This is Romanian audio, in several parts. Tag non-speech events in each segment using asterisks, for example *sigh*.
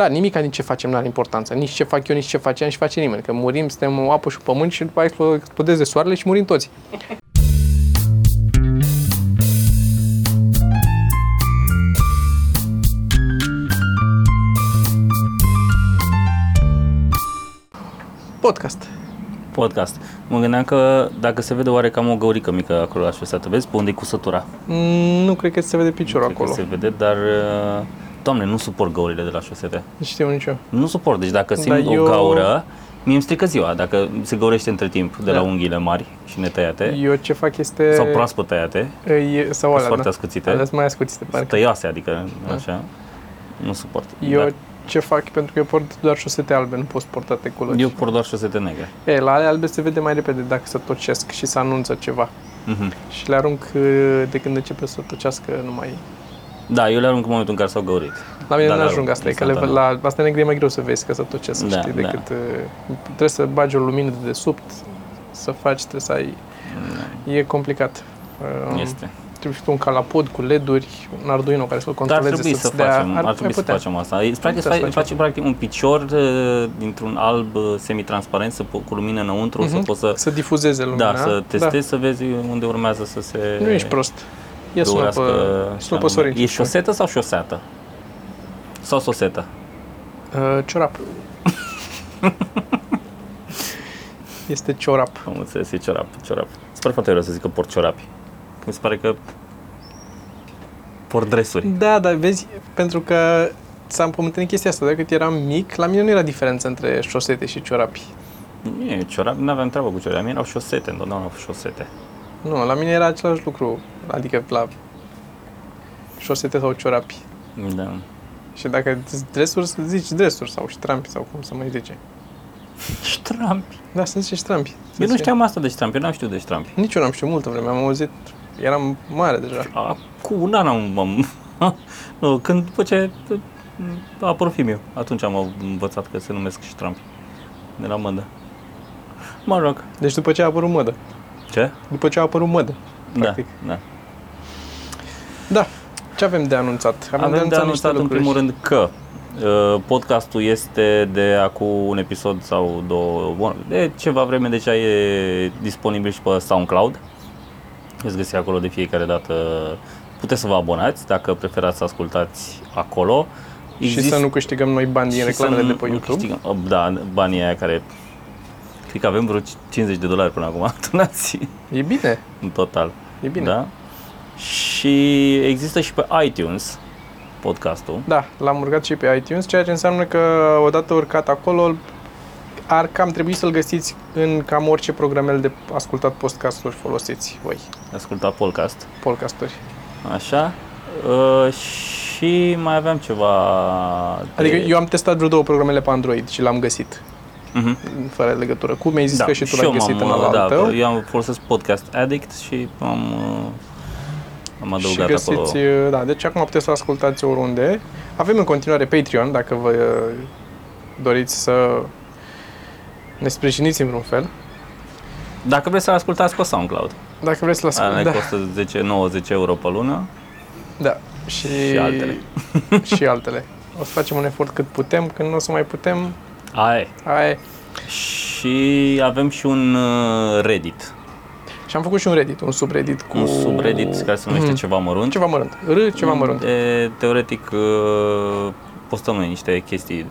Da, nimica din ce facem nu are importanță. Nici ce fac eu, nici ce face nici face nimeni. Că murim, suntem o apă și o pământ și după aceea explodeze soarele și murim toți. Podcast. Podcast. Mă gândeam că dacă se vede oare cam o găurică mică acolo la șosetă, vezi pe unde e cusătura? Mm, Nu cred că se vede piciorul Cred că acolo. se vede, dar... uh, Doamne, nu suport găurile de la șosete. Nu știu nici eu. Nu suport, deci dacă simt Dar o eu- gaură, mie îmi strică ziua, dacă se găurește între timp de la Da. unghiile mari și netăiate, Eu ce fac este... sau proaspăt tăiate, E, sau alea, foarte da. ascuțite, Alea sunt mai ascuțite, parcă. tăioase, adică așa, nu suport. Eu Dar ce fac, pentru că eu port doar șosete albe, nu pot porta alte culori. eu port doar șosete negre. E, la ale albe se vede mai repede dacă se tocesc și se anunță ceva. Mhm. Și le arunc uh, de când începe să tocească, nu mai... Da, eu le arunc în momentul în care s-au găurit. La mine Da, nu le ajung arunc asta, e că le, instantaneu. la asta negre e mai greu să vezi că se tocesc, Da, știi, da. decât... Uh, trebuie să bagi o lumină de desubt, să faci, trebuie să ai... E complicat. Uh, Este. Trebuie și tu un calapod cu LED-uri, un Arduino care să-l Dar ar controleze, trebui să să-ți dea... facem, ar, ai trebui să putea. facem asta. E, practic, putea să faci, facem. faci practic un picior uh, dintr-un alb uh, semitransparent să, po- cu lumină înăuntru, să Mhm. poți să, Să difuzeze lumina. da, să testezi, să vezi unde urmează să se Da. Nu ești prost. Ia sună găurească pe, și sună pe anume. Sorin. E șosetă sau șoseată? Sau sosetă? Uh, ciorap. *laughs* este ciorap. Am înțeles, e ciorap, ciorap. Sper foarte rău să zic că port ciorapi. Mi se pare că port dresuri. Da, dar vezi, pentru că s-a împământenit chestia asta, de cât eram mic, la mine nu era diferență între șosete și ciorapi. Nu e ciorap, nu aveam treabă cu ciorapi. Mie erau șosete, întotdeauna au fost șosete. Nu, la mine era același lucru, adică la șosete sau ciorapi. Da. Și dacă zici dresuri, să zici dresuri sau ștrampi sau cum să mai zice. Ștrampi. Da, să zice ștrampi. Eu nu știam asta de ștrampi, eu n-am știut de ștrampi. Nici eu n-am știut multă vreme, am auzit, eram mare deja. Cu un an am, am *laughs* nu, când după ce a apărut filmul, atunci am învățat că se numesc ștrampi. De la mădă. Mă rog. Deci după ce a apărut mădă. Ce? După ce a apărut mădă. Practic. Da, da. Da. Ce avem de anunțat? Avem de niște anunțat în lucruri. primul rând că uh, podcastul este de acum un episod sau două, bun, de ceva vreme deja e disponibil și pe SoundCloud. Veți găsi acolo de fiecare dată. Puteți să vă abonați dacă preferați să ascultați acolo. Și să nu câștigăm noi bani din și să reclamele nu- de pe nu YouTube. câștigăm- Da, banii aia care Cred că avem vreo 50 de dolari până acum *laughs* donații E bine, în total. e bine. Da? Și există și pe iTunes podcastul. Da, l-am urcat și pe iTunes, ceea ce înseamnă că odată urcat acolo, ar cam trebui să-l găsiți în cam orice programel de ascultat podcasturi folosiți voi, Asculta podcast. podcasturi. Așa. Uh, și mai aveam ceva... Adică eu am testat vreo două programele pe Android și l-am găsit, Mhm. fără legătură cu. Mi-ai zis Da, că și tu eu l-ai găsit m-am, în uh, ăla da, al tău. Eu am folosesc Podcast Addict și am, uh, am Și adăugat găsiți, acolo. da, deci acum puteți să ascultați oriunde. Avem în continuare Patreon, dacă vă uh, doriți să ne sprijiniți în vreun fel. Dacă vreți să ascultați pe SoundCloud, Dacă vreți să-l Aia ne ascultați. Da, costă 10-90 euro pe lună. da. Și, Și altele. și altele. *laughs* O să facem un efort cât putem, când nu o să mai putem, Aia e. aia e. Și avem și un uh, Reddit. Și am făcut și un Reddit, un subreddit cu... Un subreddit care se numește Mhm. ceva mărunt. Ceva mărunt. R, ceva mărunt. De, teoretic uh, postăm noi niște chestii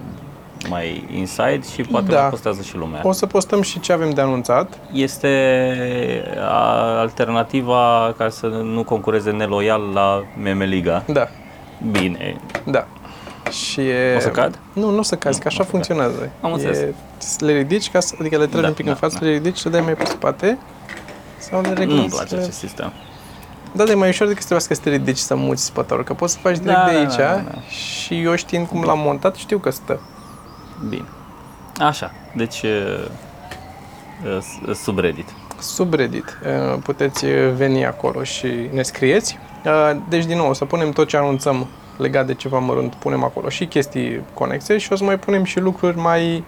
mai inside și poate Da. mai postează și lumea. O să postăm și ce avem de anunțat. Este a- alternativa ca să nu concureze neloial la Memeliga. Da, Bine, da. Și e... O să cad? Nu, nu o să cazi, Nu, că așa o să cad. funcționează. Am înțeles. E, să le ridici, ca să, adică le tragi Da, un pic da, în față, da. le ridici și le dai mai pe spate. Sau le reglați. nu-mi place le... acest sistem. Da, dar e mai ușor decât să trebuiască să te ridici să muți spătorul, că poți să faci direct Da, de da, aici da, da. și eu știind cum l-am montat, știu că stă. Bine. Așa, deci uh, uh, subreddit. Subreddit. Uh, Puteți veni acolo și ne scrieți. Uh, Deci, din nou, o să punem tot ce anunțăm legat de ceva mărunt, punem acolo și chestii conexe și o să mai punem și lucruri mai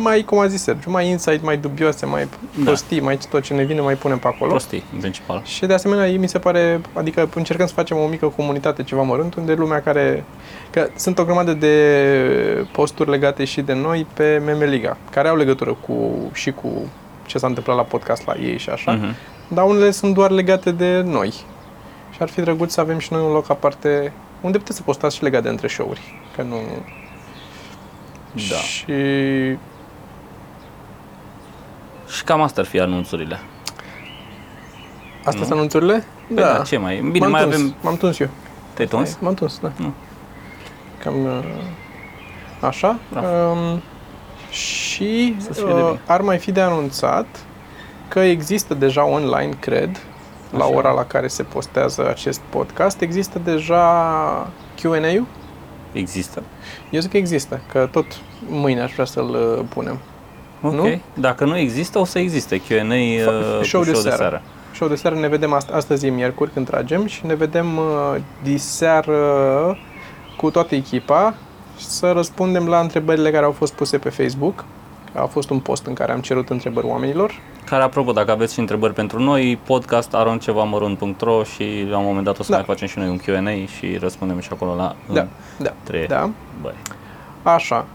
mai, cum a zis Sergiu, mai insight, mai dubioase, mai Da. prostii, mai tot ce ne vine, mai punem pe acolo. Prostii, în principal. Și de asemenea, mi se pare, adică încercăm să facem o mică comunitate ceva mărunt, unde lumea care, că sunt o grămadă de posturi legate și de noi pe Meme Liga, care au legătură cu, și cu ce s-a întâmplat la podcast la ei și așa, Mhm. dar unele sunt doar legate de noi. Și ar fi drăguț să avem și noi un loc aparte unde puteți să postați și legat de între show-uri, că nu... Da. Și Și cam asta ar fi anunțurile. astea Nu? sunt anunțurile? Păi da, ce mai? Bine, m-am mai tuns, avem... M-am tuns eu. Te-ai tuns? M-am tuns, da. Nu. Cam uh, așa. Bravo. Um, și Să-ți fie de uh, bine. ar mai fi de anunțat că există deja online, cred, la Așa. ora la care se postează acest podcast, există deja Q&A-ul? Există. Eu zic că există, că tot mâine aș vrea să-l uh, punem. Ok. Nu? Dacă nu există, o să existe Q&A uh, Fa- cu show de de seară. seară. Show de seară ne vedem ast- astăzi e miercuri când tragem și ne vedem uh, diseară cu toată echipa să răspundem la întrebările care au fost puse pe Facebook. A fost un post în care am cerut întrebări oamenilor. Care, apropo, dacă aveți și întrebări pentru noi, podcast aroncevamărunt.ro și la un moment dat o să Da. mai facem și noi un Q&A și răspundem și acolo la Da, da, între da. băi. Așa.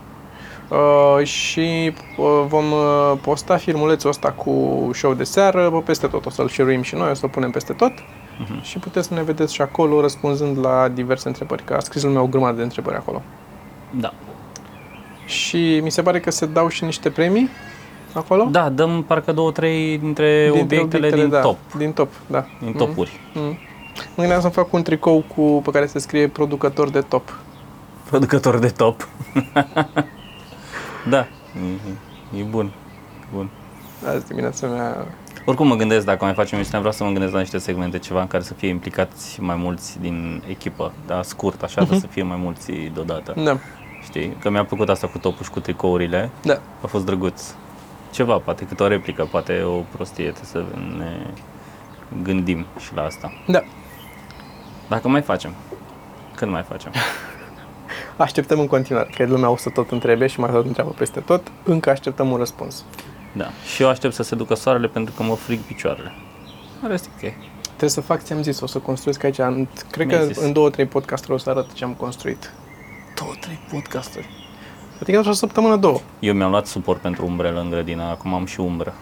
Uh, și uh, vom uh, posta filmulețul ăsta cu show de seară pe peste tot. O să-l share și noi, o să-l punem peste tot. Mhm. Și puteți să ne vedeți și acolo răspunzând la diverse întrebări, că a scris lumea o grămadă de întrebări acolo. Da. Și mi se pare că se dau și niște premii acolo. Da, dăm parcă două, trei dintre, obiectele, din da, top, Din top, da. din topuri. Mm. Mm. Mă gândeam să fac un tricou cu, pe care se scrie producător de top. Producător de top. *laughs* da, e, e bun. Bun. Azi dimineața mea... Oricum mă gândesc, dacă mai facem emisiune, vreau să mă gândesc la niște segmente, ceva în care să fie implicați mai mulți din echipă, dar scurt, așa, uh-huh. să fie mai mulți deodată. Da, Știi? Că mi-a plăcut asta cu topul și cu tricourile, da. a fost drăguț. Ceva, poate câte o replică, poate o prostie, trebuie să ne gândim și la asta. Da. Dacă mai facem. Când mai facem? *laughs* Așteptăm în continuare, că lumea o să tot întrebe și mai tot întreabă peste tot. Încă așteptăm un răspuns. Da. Și eu aștept să se ducă soarele pentru că mă frig picioarele. În rest, ok. Trebuie să fac, ți-am zis, o să construiesc aici. în- Cred Mi-ai că zis. în două, trei podcasturi o să arăt ce am construit. Două, trei podcasturi. Adică așa o săptămână, două. Eu mi-am luat suport pentru umbrelă în grădină, acum am și umbră.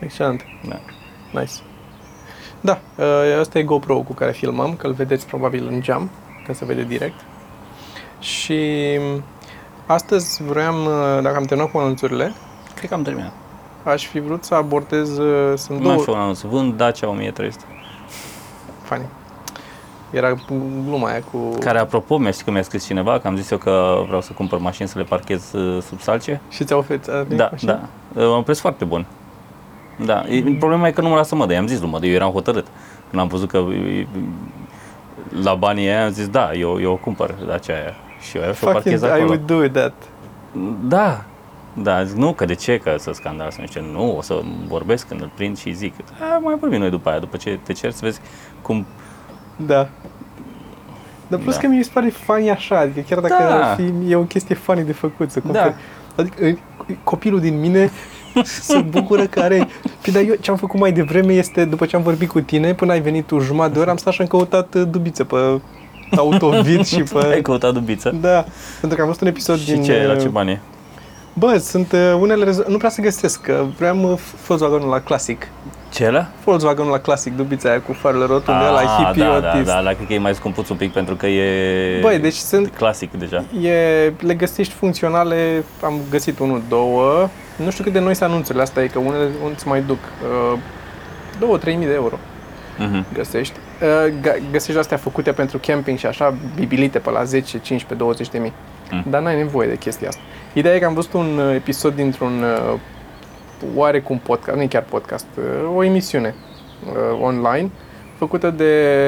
Excelent. Da. Nice. Da, ă, ăsta e GoPro cu care filmăm, că îl vedeți probabil în geam, că se vede direct. Și astăzi vroiam, ă, dacă am terminat cu anunțurile, Cred că am terminat. aș fi vrut să abordez, ă, sunt Mai am două... și un anunț. Vând Dacia 1300. Funny. Era gluma aia cu... Care, apropo, mi-a ști că mi-a scris cineva, că am zis eu că vreau să cumpăr mașini să le parchez uh, sub salce. Și ți-a oferit? a venit Da, mașina? da. Uh, Un preț foarte bun. Da, e, problema e că nu mă lasă mă, i-am zis lui mă, eu eram hotărât. Când am văzut că e, la banii aia am zis, da, eu, eu o cumpăr Dacia aia. Și eu și o Fucking, parchez I acolo. would do that. Da, da, zic, nu, că de ce, că să scandal, să nu știu, nu, o să vorbesc când îl prind și zic, a, mai vorbim noi după aia, după ce te cer să vezi cum, Da. Dar plus Da. că mi se pare funny așa, adică chiar dacă Da. ar fi, e o chestie funny de făcut să Da. cumperi. Adică e, copilul din mine *laughs* se bucură că are... Păi, dar eu ce am făcut mai devreme este, după ce am vorbit cu tine, până ai venit tu jumătate de oră, am stat și am căutat uh, dubițe pe autovid și *laughs* ai pe... căutat dubiță. Da, pentru că am văzut un episod și din... ce, la uh, ce bani e? Bă, sunt uh, unele... rezo- Nu prea să găsesc, că vreau uh, Volkswagen la clasic. Ce la? Volkswagen la clasic, dubița aia cu farele rotunde, la hippie da, da, autist. da, la cred că e mai scumpuț un pic pentru că e Băi, deci sunt clasic deja. E, le găsești funcționale, am găsit unul, două. Nu știu cât de noi sunt anunțurile, asta e că unele unde se mai duc. Uh, două, trei mii de euro Mhm. găsești. Uh, ga- găsești astea făcute pentru camping și așa, bibilite pe la 10, 15, 20 de mii. Mm. Dar n-ai nevoie de chestia asta. Ideea e că am văzut un uh, episod dintr-un uh, oarecum podcast, nu e chiar podcast, uh, o emisiune uh, online făcută de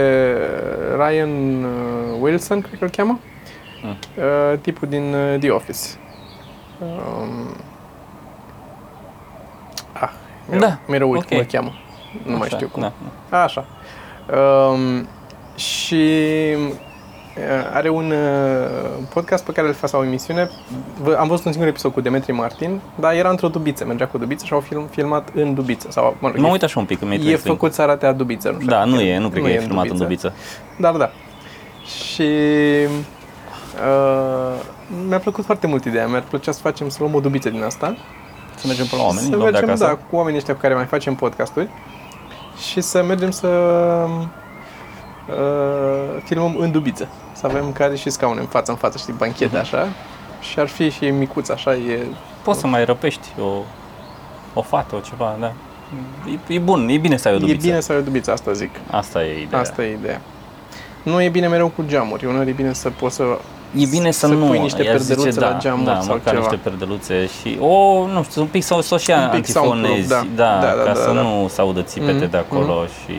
Ryan uh, Wilson, cred că îl cheamă. Mm. Uh, tipul din uh, The Office. Um, ah, mereu, Da, mereu uit ok. cum îl cheamă. Nu mai Așa, știu cum. Da. Așa. Um, și are un uh, podcast pe care îl face sau o emisiune. Vă- Am văzut un singur episod cu Demetri Martin, dar era într-o dubiță, mergea cu dubiță și au film, filmat în dubiță. Sau, mă rog, Mă e, uit așa un pic, că mi-e e trezit. făcut să arate a dubiță. Nu știu Da, dacă nu e, nu cred că e în filmat în dubiță. Dar da. Și uh, mi-a plăcut foarte mult ideea. Mi-ar plăcea să facem, să luăm o dubiță din asta. Să mergem pe la oameni, să luăm de mergem, acasă. da, cu oamenii ăștia cu care mai facem podcasturi și să mergem să uh, filmăm în dubiță. Să avem care și scaune în față, în față, știi, banchete Mhm. așa. Și ar fi și micuț așa, e... Poți să mai răpești o, o fată, o ceva, da. E, e bun, e bine să ai o E dubiță. bine să ai o dubiță, asta zic. Asta e ideea. Asta e ideea. Nu e bine mereu cu geamuri, uneori e bine să poți să E bine să, să nu, pui niște i-aș perdeluțe zice, la da, geamuri da, sau măcar ceva. niște perdeluțe și, o, nu știu, un pic sau să și Un pic soundproof, antifonezi, da. da, Da, da, ca da, să da. nu se audă țipete Mhm, de acolo și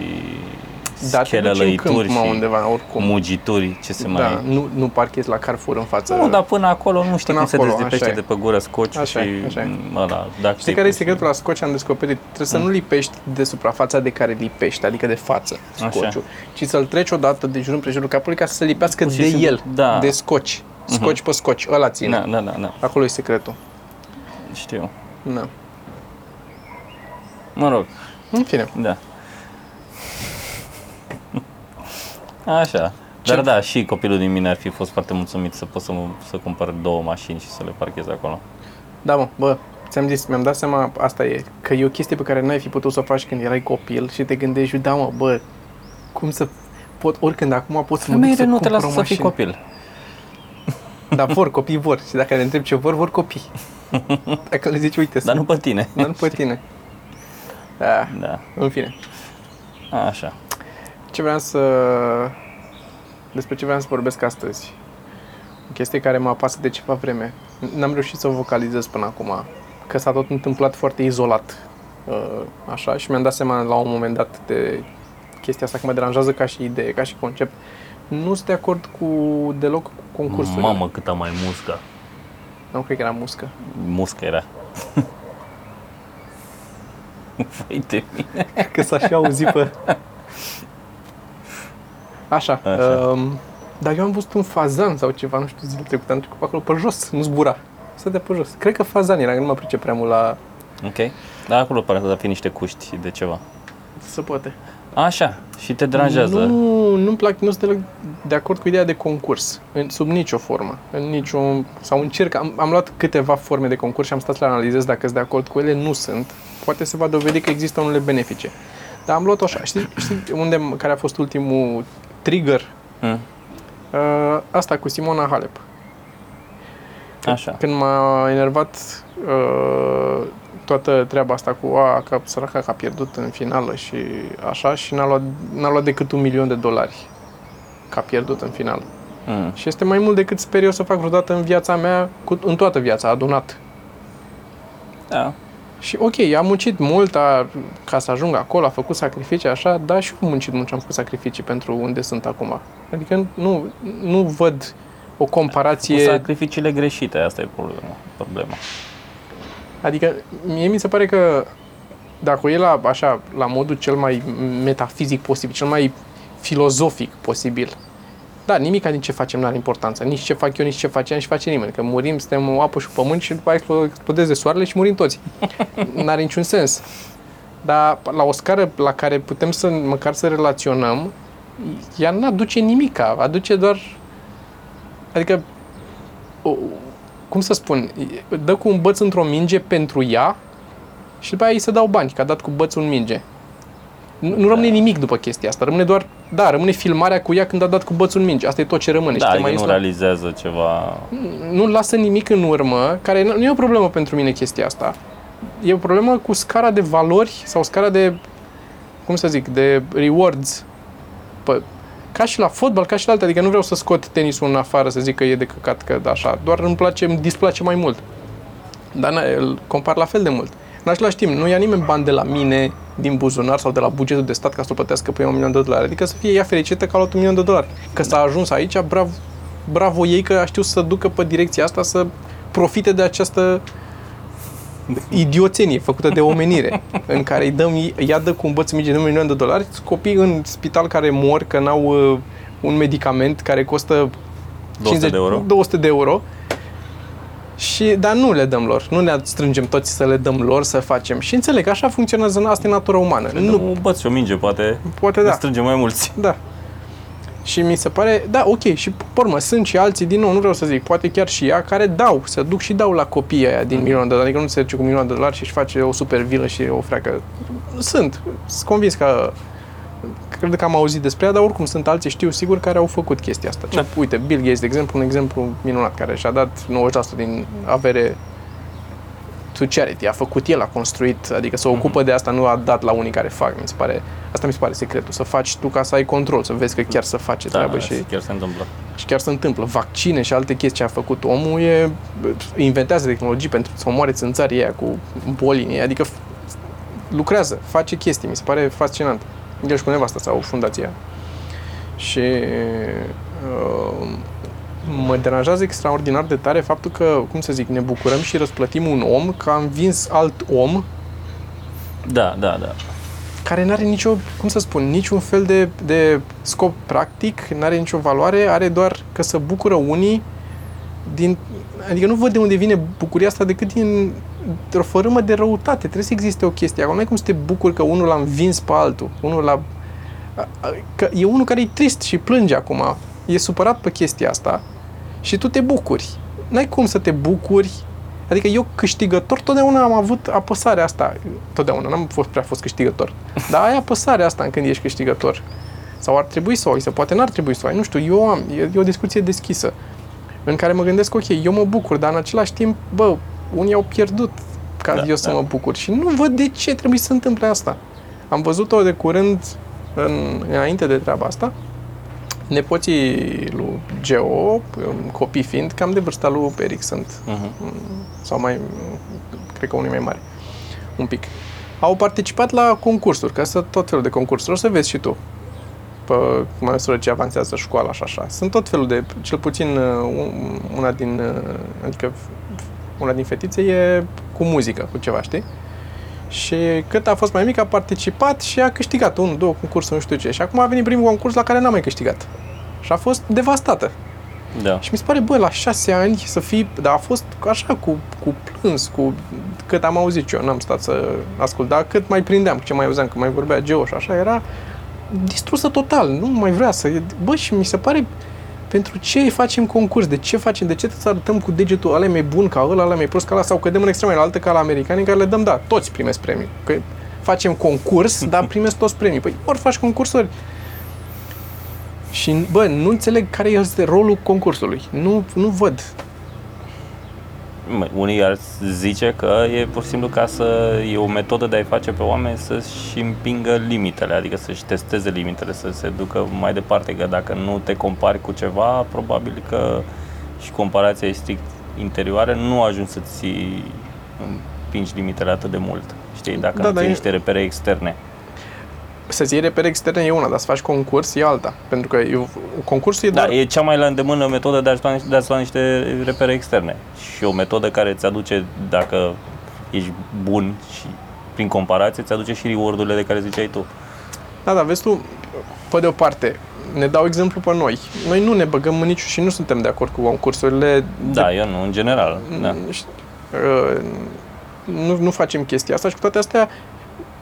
Da, te duci în câmp, schelelăituri mă, și undeva, oricum. mugituri, ce se da, mai... nu, nu parchezi la Carrefour în față. Nu, dar până acolo nu știi Până cum acolo, se dezlipește așa e. de pe gură scociul Așa și e, așa e. m, ăla, dacă Știi care e secretul la scoci? Am descoperit. Trebuie să nu lipești de suprafața de care lipești, adică de față Așa. scociul, ci să-l treci odată de jur împrejurul capului ca să se lipească Pur și de simplu, el, da. de scoci. Scoci pe scoci, ăla ține. Da, da, da, da, Acolo e secretul. știu. Da. Mă rog, În fine. da. Așa. Ce- Dar da, și copilul din mine ar fi fost foarte mulțumit să pot să, să cumpăr două mașini și să le parchez acolo. Da, mă, bă, ți-am zis, mi-am dat seama, asta e, că e o chestie pe care n-ai fi putut să o faci când erai copil și te gândești, da, mă, bă, cum să pot, oricând acum pot să mă duc Femeile să nu te cumpăr lasă o să fii mașină. copil. *laughs* Dar vor, copii vor. Și dacă le întreb ce vor, vor copii. *laughs* Dacă le zici, uite, Dar nu pe tine. Dar nu pe tine. *laughs* Da, Da, în fine. așa. Ce vreau să... Despre ce vreau să vorbesc astăzi. O chestie care mă apasă de ceva vreme. N-am reușit să o vocalizez până acum. Că s-a tot întâmplat foarte izolat. uh, Așa, și mi-am dat seama la un moment dat de chestia asta că mă deranjează ca și idee, ca și concept. Nu sunt de acord cu deloc cu concursurile. Mamă, câtă mai muscă. Nu cred că era muscă. Muscă era. *laughs* Vai de mine. Că s-a și auzit pe... *laughs* Așa. Așa. Um, dar eu am văzut un fazan sau ceva, nu știu, zilele trecute, am trecut pe acolo pe jos, nu zbura. Stătea pe jos. Cred că fazan era, că nu mă pricep prea mult la... Ok. Dar acolo pare să fi niște cuști de ceva. Se poate. Așa, și te deranjează. Nu, nu-mi plac, nu sunt deloc de acord cu ideea de concurs, în, sub nicio formă, în niciun, sau încerc, am, am luat câteva forme de concurs și am stat să le analizez dacă sunt de acord cu ele, nu sunt. Poate se va dovedi că există unele benefice. Dar am luat așa, știi, știi unde, care a fost ultimul trigger? Mm. Uh, asta cu Simona Halep. Așa. Când m-a enervat uh, toată treaba asta cu a, că săraca că a pierdut în finală și așa și n-a luat, n-a luat decât un milion de dolari că a pierdut în finală. Mm. Și este mai mult decât sper eu să fac vreodată în viața mea, cu, în toată viața, adunat. Da. Și ok, a muncit mult a, ca să ajung acolo, a făcut sacrificii așa, dar și eu am muncit mult și am făcut sacrificii pentru unde sunt acum. Adică nu, nu văd o Cu comparație sacrificiile greșite, asta e problema. problema. Adică mie mi se pare că dacă o iei la, așa, la modul cel mai metafizic posibil, cel mai filozofic posibil, da, nimic din ce facem nu are importanță. Nici ce fac eu, nici ce face nici face nimeni. Că murim, suntem o apă și pământ și după aia explo- explodeze soarele și murim toți. *laughs* N-are niciun sens. Dar la o scară la care putem să măcar să relaționăm, ea nu aduce nimica, aduce doar... Adică o, cum să spun, dă cu un băț într-o minge pentru ea și după aia îi se dau bani, că a dat cu bățul în minge. Nu, nu rămâne nimic după chestia asta, rămâne doar, da, rămâne filmarea cu ea când a dat cu bățul în minge, asta e tot ce rămâne. Da, știi? adică Mai nu este la- realizează ceva... nu lasă nimic în urmă, care nu nu e o problemă pentru mine chestia asta. E o problemă cu scara de valori sau scara de, cum să zic, de rewards. Pă, ca și la fotbal, ca și la alte, adică nu vreau să scot tenisul în afară să zic că e de căcat, că da, așa, doar îmi place, îmi displace mai mult. Dar na, îl compar la fel de mult. În același timp, nu ia nimeni bani de la mine, din buzunar sau de la bugetul de stat ca să o plătească pe ea un milion de dolari. Adică să fie ea fericită că a luat un milion de dolari. Că s-a ajuns aici, bravo, bravo ei că a știut să ducă pe direcția asta, să profite de această idioțenie făcută de omenire, *laughs* în care îi dăm, ea dă cu un băț mici de un milion de dolari, copii în spital care mor că n-au uh, un medicament care costă 200 de euro. 200 de euro. Și, dar nu le dăm lor, nu ne strângem toți să le dăm lor să facem. Și înțeleg, așa funcționează, asta e natura umană. Nu, Nu, băți și o minge, poate, poate ne da. strângem mai mulți. Da. Și mi se pare, da, ok, și pe urmă, sunt și alții, din nou, nu vreau să zic, poate chiar și ea, care dau, se duc și dau la copiii aia din milioane de dolari, adică nu se duce cu milioane de dolari și își face o super vilă și o freacă. Sunt, sunt convins că, cred că am auzit despre ea, dar oricum sunt alții, știu sigur, care au făcut chestia asta. Ce, Da. Uite, Bill Gates, de exemplu, un exemplu minunat, care și-a dat 90% din avere to charity, a făcut el, a construit, adică se ocupă de asta, nu a dat la unii care fac, mi se pare, asta mi se pare secretul, să faci tu ca să ai control, să vezi că chiar să face Da, treabă și, chiar se întâmplă. și chiar se întâmplă. Vaccine și alte chestii ce a făcut omul e, inventează tehnologii pentru să omoare țânțarii aia cu bolinii, adică f- lucrează, face chestii, mi se pare fascinant. El și cu nevasta sau fundația. Și uh, mă deranjează extraordinar de tare faptul că, cum să zic, ne bucurăm și răsplătim un om că a învins alt om Da, da, da. care nu are nicio, cum să spun, niciun fel de, de scop practic, nu are nicio valoare, are doar că să bucură unii din... Adică nu văd de unde vine bucuria asta decât din o fărâmă de răutate. Trebuie să existe o chestie acolo. Nu ai cum să te bucuri că unul l-a învins pe altul. Unul l-a... Că e unul care e trist și plânge acum. E supărat pe chestia asta și tu te bucuri. N-ai cum să te bucuri Adică eu câștigător totdeauna am avut apăsarea asta. Totdeauna, n-am fost prea fost câștigător. *laughs* Dar ai apăsarea asta când ești câștigător. Sau ar trebui să o ai, sau poate n-ar trebui să o ai. Nu știu, eu am, e, e o discuție deschisă. În care mă gândesc, ok, eu mă bucur, dar în același timp, bă, unii au pierdut ca Da, eu să da. mă bucur. Și nu văd de ce trebuie să se întâmple asta. Am văzut-o de curând, în, înainte de treaba asta, nepoții lui Geo, copii fiind, cam de vârsta lui Eric sunt Uh-huh. sau mai, cred că unii mai mari, un pic. Au participat la concursuri, că sunt tot felul de concursuri, o să vezi și tu pe măsură ce avansează școala și așa. Sunt tot felul de, cel puțin uh, un- una din, uh, adică una din fetițe e cu muzică, cu ceva, știi? Și cât a fost mai mic, a participat și a câștigat unul, două concursuri, nu știu ce. Și acum a venit primul concurs la care n-a mai câștigat. Și a fost devastată. Da. Și mi se pare, bă, la șase ani să fii, dar a fost așa cu, cu plâns, cu cât am auzit și eu, n-am stat să ascult, dar cât mai prindeam, ce mai auzeam, că mai vorbea Geo și așa, era distrusă total, nu mai vrea să... Bă, și mi se pare, pentru ce facem concurs, de ce facem, de ce trebuie să arătăm cu degetul ăla e mai bun ca ăla, ăla e mai prost ca ăla, sau cădem în extrema altă ca la americani, în care le dăm, da, toți primesc premii. Că facem concurs, *laughs* dar primesc toți premii. Păi ori faci concursuri, și, bă, nu înțeleg care este rolul concursului. Nu, nu văd. Mă, Unii ar zice că e pur și simplu ca să e o metodă de a-i face pe oameni să-și împingă limitele, adică să-și testeze limitele, să se ducă mai departe, că dacă nu te compari cu ceva, probabil că și comparația e strict interioară, nu ajungi să-ți împingi limitele atât de mult. Știi, dacă Da, da, nu dar ții e- niște repere externe. Să-ți iei repere externe e una, dar să faci concurs e alta. Pentru că eu, concursul e Da, doar... e cea mai la îndemână metodă de a-ți lua, de a-ți lua niște repere externe. Și o metodă care îți aduce, dacă ești bun și prin comparație, îți aduce și reward-urile de care ziceai tu. Da, da, vezi tu, pe de o parte, ne dau exemplu pe noi. Noi nu ne băgăm în niciun și nu suntem de acord cu concursurile. Da, eu nu, în general. Da. Ș- uh, Nu, nu facem chestia asta și cu toate astea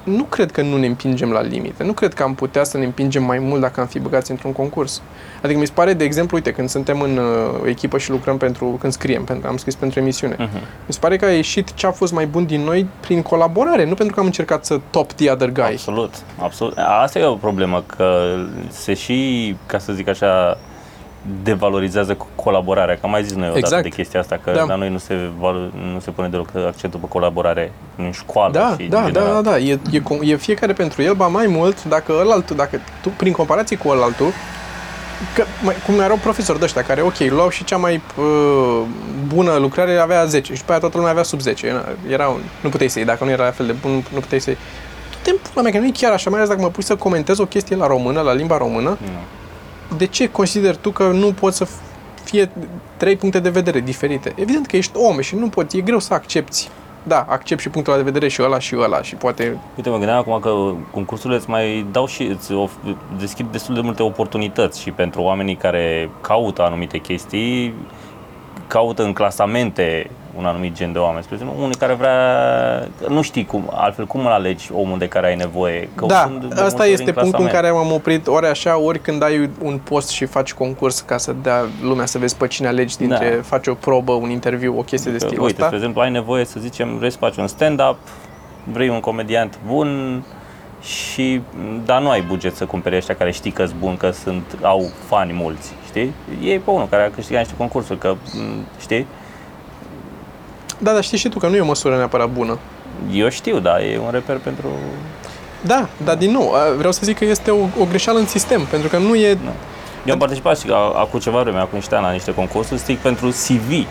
nu cred că nu ne împingem la limite. Nu cred că am putea să ne împingem mai mult dacă am fi băgați într-un concurs. Adică mi se pare, de exemplu, uite, când suntem în uh, echipă și lucrăm pentru, când scriem, pentru, am scris pentru emisiune, Mhm. mi se pare că a ieșit ce a fost mai bun din noi prin colaborare, nu pentru că am încercat să top the other guy. Absolut, absolut. Asta e o problemă, că se și, ca să zic așa, devalorizează cu colaborarea, că am mai zis noi odată Exact. de chestia asta, că Da. la noi nu se, valo- nu se pune deloc accentul pe colaborare în școală Da, și da, în da, general. da, da, e, e, com- e fiecare pentru el, ba mai mult, dacă ălaltul, dacă tu, prin comparație cu ălaltul, că, mai, cum erau profesori de ăștia care, ok, luau și cea mai uh, bună lucrare avea 10 și după aia toată lumea avea sub 10. Era un, nu puteai să iei, dacă nu era la fel de bun, nu puteai să iei. Tu te pula mea, că nu e chiar așa, mai ales dacă mă pui să comentez o chestie la română, la limba română, Nu. De ce consideri tu că nu poți să fie trei puncte de vedere diferite? Evident că ești om și nu poți, e greu să accepti da, accept și punctul ăla de vedere și ăla și ăla și poate... Uite, mă gândeam acum că concursurile îți mai dau și îți of- deschid destul de multe oportunități și pentru oamenii care caută anumite chestii, caută în clasamente un anumit gen de oameni. Spre exemplu, unul care vrea, nu știi cum, altfel cum îl alegi omul de care ai nevoie. Da, Căutând de multe asta ori este punctul în clasament. care m-am oprit ori așa, ori când ai un post și faci concurs ca să dea lumea să vezi pe cine alegi dintre, Da. faci o probă, un interviu, o chestie de Că, stilul Uite, ăsta. spre exemplu, ai nevoie să zicem, vrei să faci un stand-up, vrei un comediant bun și dar nu ai buget să cumperi ăștia care știi că sunt buni, că sunt, au fani mulți, știi? E pe unul care a câștigat niște concursuri, că, m, știi? Da, dar știi și tu că nu e o măsură neapărat bună. Eu știu, da, e un reper pentru... Da, dar din nou, a, vreau să zic că este o, o greșeală în sistem, pentru că nu e... Da. Eu am participat și a- acum ceva vreme, acum niște ani, la niște concursuri, strict pentru CV,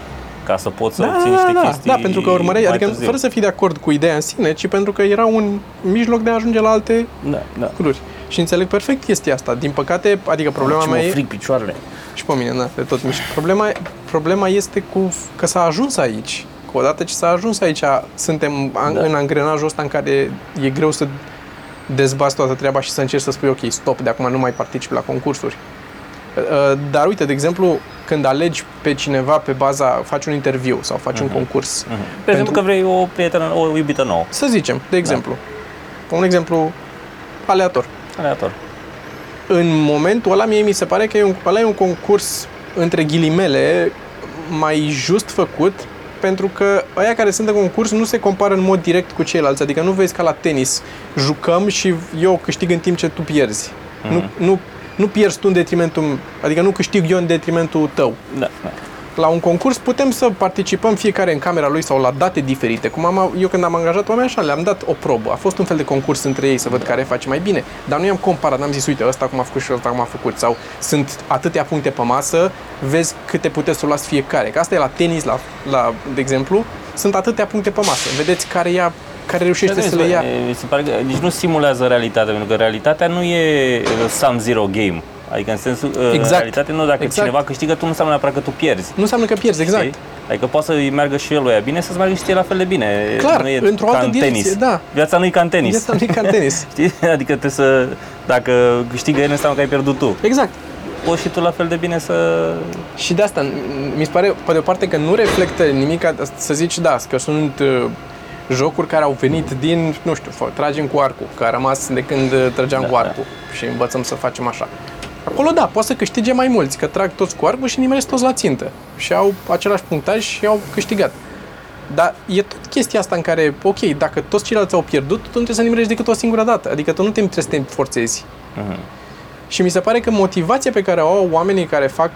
ca să pot să Da, obțin da, niște da, chestii da, pentru că urmăreai, mai adică târziu. fără să fii de acord cu ideea în sine, ci pentru că era un mijloc de a ajunge la alte Da, da. lucruri. Și înțeleg perfect chestia asta. Din păcate, adică problema Ce mea mă e... fric picioarele. Și pe mine, da, de tot mișc. Problema, problema este cu că s-a ajuns aici. Că odată ce s-a ajuns aici, suntem an, Da. în angrenajul ăsta în care e greu să dezbați toată treaba și să încerci să spui, ok, stop, de acum nu mai particip la concursuri. Uh, Dar uite, de exemplu, când alegi pe cineva pe baza, faci un interviu sau faci un concurs, Mhm. De exemplu că vrei o prietenă, o iubită nouă. să zicem, de exemplu, un exemplu aleator. Aleator. în momentul ăla mie mi se pare că e un, ăla e un concurs între ghilimele mai just făcut pentru că aia care sunt în concurs nu se compară în mod direct cu ceilalți, adică nu vezi ca la tenis, jucăm și eu câștig în timp ce tu pierzi. Mhm. Nu, nu, nu pierzi tu în detrimentul, adică nu câștig eu în detrimentul tău. Da, da. La un concurs putem să participăm fiecare în camera lui sau la date diferite. Cum am, eu când am angajat oameni așa, le-am dat o probă. A fost un fel de concurs între ei să văd care face mai bine. Dar nu i-am comparat, n-am zis, uite, ăsta cum a făcut și ăsta cum a făcut. Sau sunt atâtea puncte pe masă, vezi câte puteți să o luați fiecare. Că asta e la tenis, la, la, de exemplu, sunt atâtea puncte pe masă. Vedeți care ia care reușește să le ia. Mi se pare că nici nu simulează realitatea, pentru că realitatea nu e uh, sum zero game. Adică în sensul, uh, Exact. realitatea nu, dacă Exact. cineva câștigă, tu nu înseamnă neapărat că tu pierzi. Nu înseamnă că pierzi, exact. Știi? Adică poate să-i meargă și el lui bine, să-ți meargă și ție la fel de bine. Clar, nu e într-o ca altă în direcție, tenis. da. Viața nu e ca în tenis. Viața nu e ca în tenis. *laughs* Știi? Adică trebuie să, dacă câștigă el, înseamnă că ai pierdut tu. Exact. Poți și tu la fel de bine să... Și de asta mi se pare, pe de o parte, că nu reflectă nimic, să zici, da, că sunt uh, jocuri care au venit din, nu știu, fă, tragem cu arcul, că a rămas de când uh, trăgeam Da, cu arcul și învățăm să facem așa. Acolo, da, poate să câștige mai mulți, că trag toți cu arcul și nimeresc toți la țintă și au același punctaj și au câștigat. Dar e tot chestia asta în care, ok, dacă toți ceilalți au pierdut, tu nu trebuie să nimerești decât o singură dată. Adică tu nu te trebuie să te forțezi. Mhm. Și mi se pare că motivația pe care o au oamenii care fac,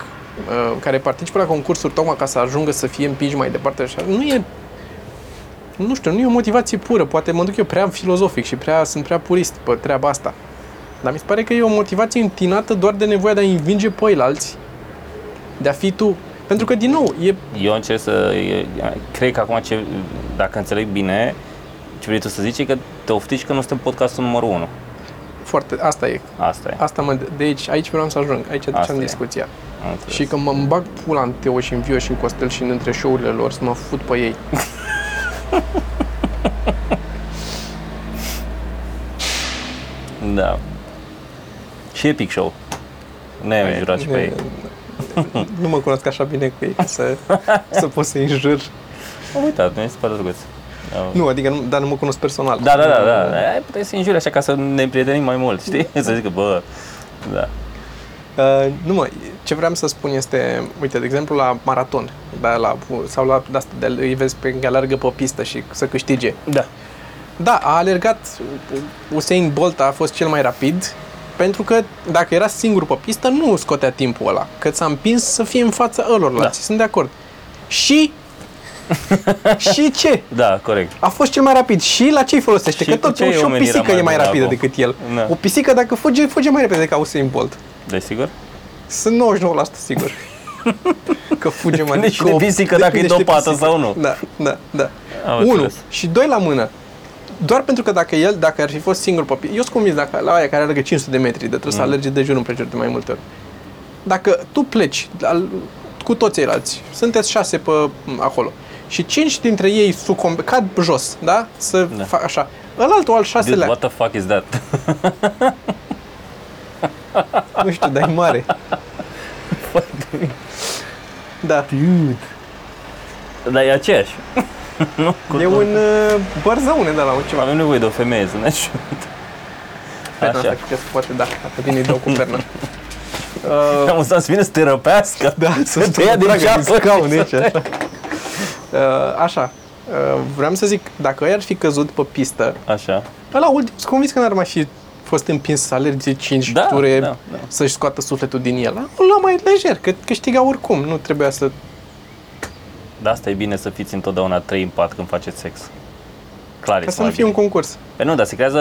uh, care participă la concursuri tocmai ca să ajungă să fie împinși mai departe, așa, nu e, nu știu, nu e o motivație pură. Poate mă duc eu prea filozofic și prea, sunt prea purist pe treaba asta. Dar mi se pare că e o motivație întinată doar de nevoia de a învinge pe alții. De a fi tu. Pentru că, din nou, e Eu încerc să... e- Cred că acum, ce, dacă înțeleg bine, ce vrei tu să zici e că te oftici că nu suntem podcastul numărul 1. foarte... Asta e. Asta e. Asta mă... De aici, aici vreau să ajung. Aici Asta duceam e. discuția. Am înțeles. Și că mă îmi bag pula în Teo și în Vio și în Costel și în între show-urile lor să mă fut pe ei. *laughs* Da. Și Epic Show. Ne ai jurat și pe ei. *laughs* Nu mă cunosc așa bine cu ei ca să, să pot să-i înjur. Am uitat, mi se pare drăguț. Da. Nu, adică nu, dar nu mă cunosc personal. Da, da, da, da. Ai puteai să înjuri așa ca să ne prietenim mai mult, știi? Să zică, bă, da. Uh, nu mă, ce vreau să spun este, uite, de exemplu la maraton, da, la, sau la de asta, de, îi vezi pe care alergă pe pistă și să câștige. Da. Da, a alergat, Usain Bolt a fost cel mai rapid, pentru că dacă era singur pe pistă, nu scotea timpul ăla, că ți-a împins să fie în fața ălorlalți, Da. sunt de acord. Și *laughs* și ce? Da, corect. A fost cel mai rapid. Și la ce îi folosește? Și că cu tot ce și o omenirea pisică mai e mai bună rapidă acum? decât el. Da. O pisică dacă fuge, fuge mai repede ca Usain Bolt. Desigur? Sunt 99% sigur. *laughs* că fuge mai Depinde și că de o- pisică dacă e depinde și de dopată pisică. sau nu. Da, da, da. Am Unu. înțeles. Și doi la mână. Doar pentru că dacă el, dacă ar fi fost singur pe pi- eu sunt convins dacă la aia care alergă 500 de metri, de trebuie să Mm. alerge de jur împrejur de mai multe ori. Dacă tu pleci al, cu toți ceilalți, sunteți șase pe acolo, și cinci dintre ei sucomb, cad jos, da? Să Da. fac așa. Ălaltul al Dude, șaselea, what the fuck is that? *laughs* nu știu, dar e mare. *laughs* Da, Dar e aceeași. E un uh, bărzăune de la un ceva. Avem nevoie de o femeie să ne ajute. Perna asta, Așa. cred că se poate, da, dacă vine îi dau cu perna. *laughs* Uh, Am să vină să te răpească. da, să te ia din dragă, ceapă. scaun *laughs* aici. Uh, așa, uh, vreau să zic, dacă ei ar fi căzut pe pistă, Așa. ăla ultim, sunt convins că n-ar mai fi fost împins să alerge 5 Da, ture, da, da. să-și scoată sufletul din el. Îl lua mai lejer, că câștiga oricum, nu trebuia să... Dar asta e bine să fiți întotdeauna 3 în 4 când faceți sex. Clar, Ca să nu fie un concurs. Păi nu, dar se creează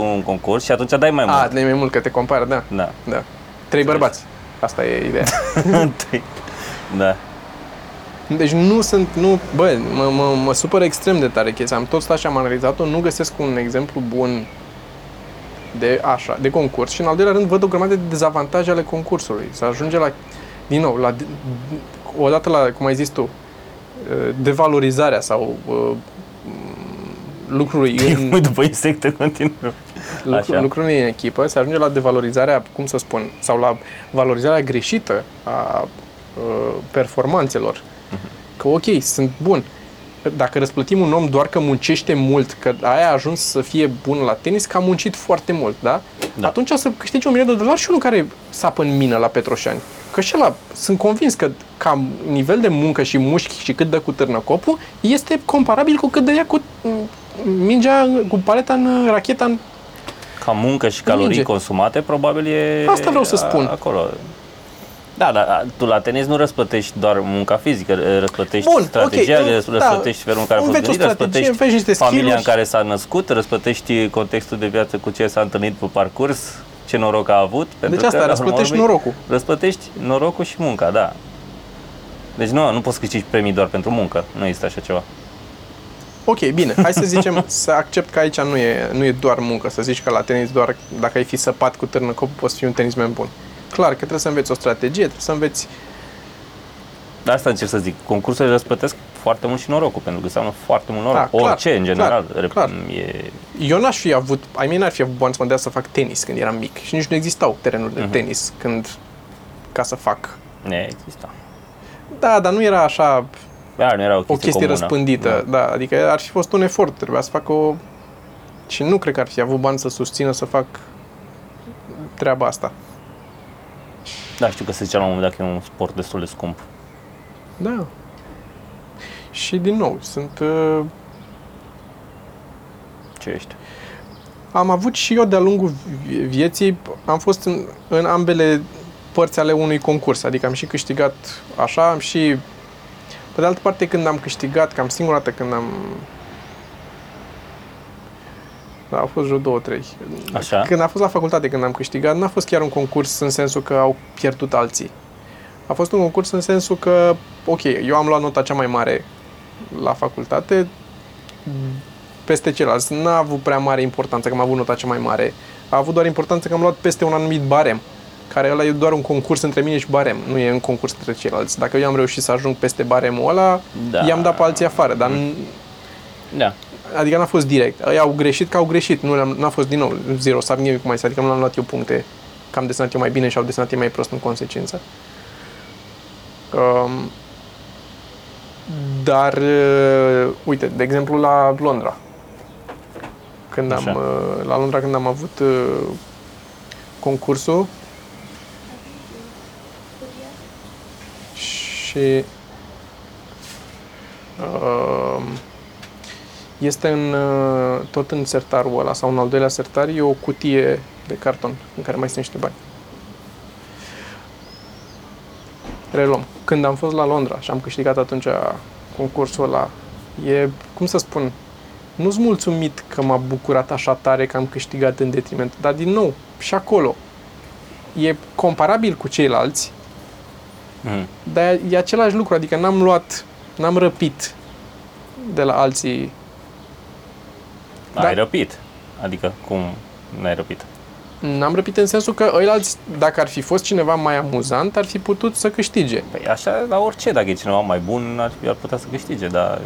un concurs și atunci dai mai A, mult. de mai mult că te compară, da. Da. da. Trei bărbați. Asta e ideea. *laughs* Trei. da. Deci nu sunt, nu, bă, mă, mă, mă supără extrem de tare chestia. Am tot stat și am analizat-o, nu găsesc un exemplu bun de așa, de concurs și în al doilea rând văd o grămadă de dezavantaje ale concursului. Să ajunge la, din nou, la, odată la, cum ai zis tu, uh, devalorizarea sau uh, lucrului *laughs* în, Mă după insecte continuă. lucru, Așa. lucrului în echipă, se ajunge la devalorizarea, cum să spun, sau la valorizarea greșită a uh, performanțelor. Că ok, sunt bun. Dacă răsplătim un om doar că muncește mult, că aia a ajuns să fie bun la tenis, că a muncit foarte mult, da? Da. Atunci o să câștige un milion de dolari și unul care sapă în mină la Petroșani. Că și ăla, sunt convins că ca nivel de muncă și mușchi și cât dă cu târnăcopul, este comparabil cu cât dă ea cu mm, mingea, cu paleta în racheta în Ca muncă și calorii Minge. consumate, probabil e Asta vreau să a- spun. acolo. Da, dar a, tu la tenis nu răsplătești doar munca fizică, răsplătești Bun, strategia, ok, răs- da. răsplătești felul în care a fost Înveți o gândit, strategie, răsplătești înveți niște familia în skill-uri. care s-a născut, răsplătești contextul de viață cu ce s-a întâlnit pe parcurs, ce noroc a avut. Pentru Deci asta, că, la răsplătești urma urmei, norocul. Răsplătești norocul și munca, da. Deci nu, nu poți să câștigi premii doar pentru muncă, nu există așa ceva. Ok, bine, hai să zicem, *laughs* să accept că aici nu e, nu e doar muncă, să zici că la tenis doar dacă ai fi săpat cu târnă copul poți fi un tenismen bun. Clar că trebuie să înveți o strategie, trebuie să înveți... Dar asta încerc să zic, concursurile răsplătesc foarte mult și norocul, pentru că înseamnă foarte mult noroc. Da, clar, Orice, în general. clar, Rep- clar. E, Eu n-aș fi avut, ai mei n-ar fi avut bani să mă dea să fac tenis când eram mic și nici nu existau terenuri de Mhm. tenis când ca să fac. ne există. Da, dar nu era așa Da, nu era o o chestie, chestie comună. răspândită, da. da, adică ar fi fost un efort, trebuia să fac o... Și nu cred că ar fi avut bani să susțină să fac treaba asta. Da, știu că se zicea la un moment dat că e un sport destul de scump. Da. Și din nou, sunt... Uh, Ce ești? am avut și eu de-a lungul vi- vieții, am fost în, în ambele părți ale unui concurs, adică am și câștigat așa, am și... Pe de altă parte, când am câștigat, cam singura dată când am... Da, au fost vreo două, trei. Așa? Când a fost la facultate, când am câștigat, n-a fost chiar un concurs în sensul că au pierdut alții. A fost un concurs în sensul că, ok, eu am luat nota cea mai mare la facultate, peste ceilalți. N-a avut prea mare importanță că am avut nota cea mai mare. A avut doar importanță că am luat peste un anumit barem, care ăla e doar un concurs între mine și barem, nu e un concurs între ceilalți. Dacă eu am reușit să ajung peste baremul ăla, Da. i-am dat pe alții afară, dar n- Da. Adică n-a fost direct. Ei au greșit că au greșit. Nu le-am, n-a fost din nou zero sub nimic cum ai zis. Adică nu l-am luat eu puncte că am desenat eu mai bine și au desenat ei mai prost în consecință. Um, dar, uh, uite, de exemplu la Londra. Când am, Așa. uh, la Londra când am avut uh, concursul și uh, este în, uh, tot în sertarul ăla sau în al doilea sertar e o cutie de carton în care mai sunt niște bani. Reluăm. Când am fost la Londra și am câștigat atunci concursul ăla, e, cum să spun, nu-s mulțumit că m-a bucurat așa tare că am câștigat în detriment, dar din nou, și acolo, e comparabil cu ceilalți, Mm. dar e același lucru, adică n-am luat, n-am răpit de la alții Ai Da. răpit. Adică, cum n-ai răpit? N-am răpit în sensul că ăilalți, dacă ar fi fost cineva mai amuzant, ar fi putut să câștige. Păi așa, la orice, dacă e cineva mai bun, ar, ar putea să câștige, dar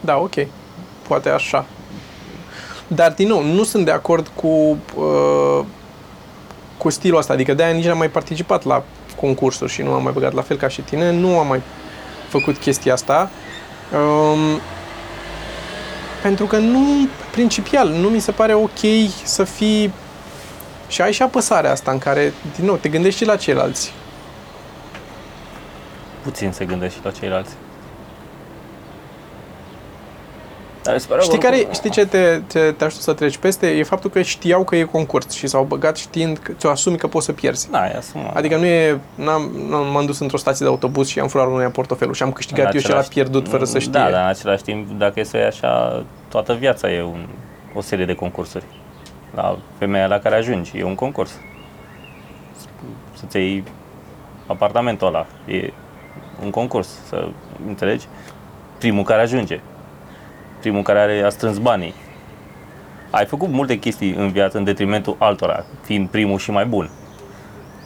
Da, ok. Poate așa. Dar, din nou, nu sunt de acord cu, uh, cu stilul ăsta. Adică de-aia nici n-am mai participat la concursuri și nu am mai băgat la fel ca și tine. Nu am mai făcut chestia asta. Um, pentru că nu, principial, nu mi se pare ok să fii și ai și apăsarea asta în care, din nou, te gândești și la ceilalți. puțin se gândește și la ceilalți. Dar se pare Știi, oricum- care, știi ce te, te, te ajută să treci peste? E faptul că știau că e concurs și s-au băgat știind că ți-o asumi că poți să pierzi. Da, e asumat. Adică nu e, n-am, n-am, m-am dus într-o stație de autobuz și am furat unui portofelul și am câștigat În eu și el a același- pierdut fără să știe. Da, dar în același timp, dacă e să iei așa, toată viața e un, o serie de concursuri. La femeia la care ajungi, e un concurs. Să-ți iei apartamentul ăla, e un concurs, să înțelegi? Primul care ajunge, primul care are, a strâns banii. Ai făcut multe chestii în viață în detrimentul altora, fiind primul și mai bun.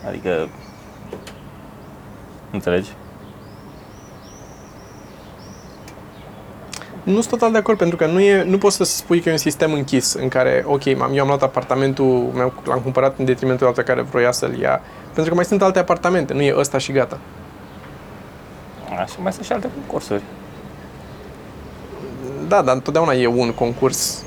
Adică, înțelegi? Nu sunt total de acord pentru că nu, e, nu poți să spui că e un sistem închis în care, ok, m-am, eu am luat apartamentul, mi-am, l-am cumpărat în detrimentul altă care vroia să-l ia. Pentru că mai sunt alte apartamente, nu e ăsta și gata. Așa mai sunt și alte concursuri. Da, dar întotdeauna e un concurs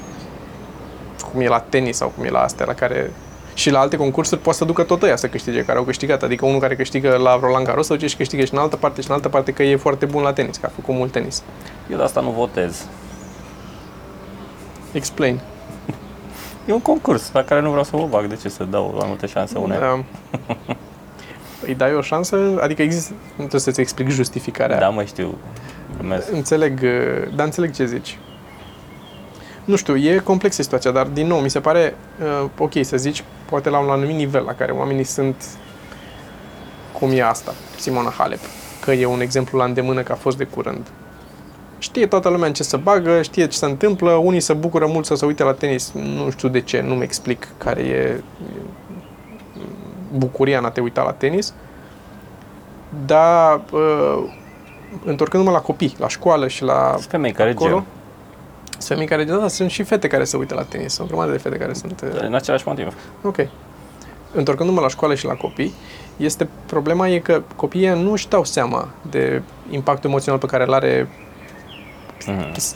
cum e la tenis sau cum e la astea la care și la alte concursuri poate să ducă tot ăia să câștige care au câștigat. Adică unul care câștigă la Roland Garros să duce și câștigă și în altă parte și în altă parte că e foarte bun la tenis, că a făcut mult tenis. Eu de asta nu votez. Explain. *laughs* E un concurs la care nu vreau să mă bag. De ce să dau mai multe șanse unei? Da. *laughs* Îi dai o șansă? Adică există... Nu trebuie să-ți explic justificarea. Da, mă știu. Glumesc. Înțeleg, uh, dar înțeleg ce zici. Nu știu, e complexă situația, dar din nou, mi se pare uh, ok să zici, poate la un anumit nivel la care oamenii sunt cum e asta, Simona Halep, că e un exemplu la îndemână că a fost de curând. Știe toată lumea în ce să bagă, știe ce se întâmplă, unii se bucură mult să se uite la tenis, nu știu de ce, nu-mi explic care e bucuria în a te uita la tenis, dar uh, întorcându-mă la copii, la școală și la Sunt femei care acolo, gem. sunt femei care, da, sunt și fete care se uită la tenis, sunt o grămadă de fete care sunt... uh, În același motiv. Ok. Întorcându-mă la școală și la copii, este problema e că copiii nu își dau seama de impactul emoțional pe care îl are Mhm. s-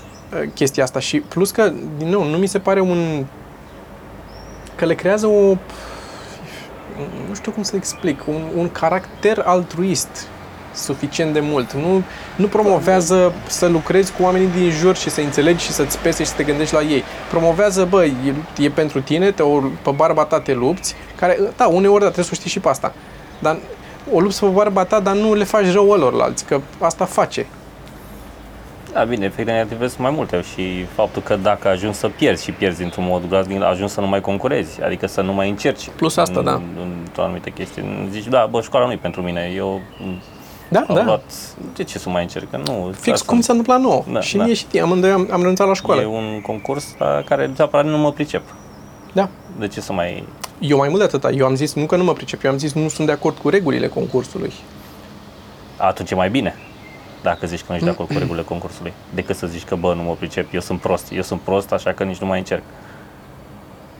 chestia asta și plus că, din nou, nu mi se pare un... că le creează o... nu știu cum să explic, un, un caracter altruist suficient de mult. Nu, nu promovează să lucrezi cu oamenii din jur și să înțelegi și să-ți pese și să te gândești la ei. Promovează, bă, e, e pentru tine, te, o, pe barba ta te lupți, care, da, uneori, da, trebuie să o știi și pe asta. Dar o lupți pe barba ta, dar nu le faci rău alorlalți, că asta face. Da, bine, efectele negative sunt mai multe și faptul că dacă ajungi să pierzi și pierzi într-un mod groaznic, ajungi să nu mai concurezi, adică să nu mai încerci. Plus asta, în, da. Într-o anumită chestie. Zici, da, bă, școala nu e pentru mine, eu Da, am da. luat, de ce să mai încerc? Că Nu, Fix asta cum s-a întâmplat nouă. Da, și da. mie și ție, amândoi am, am renunțat la școală. E un concurs la care neapărat nu mă pricep. Da. De ce să mai... Eu mai mult de atâta, eu am zis nu că nu mă pricep, eu am zis nu sunt de acord cu regulile concursului. Atunci e mai bine dacă zici că nu ești de acord cu regulile concursului, decât să zici că, bă, nu mă pricep, eu sunt prost, eu sunt prost, așa că nici nu mai încerc.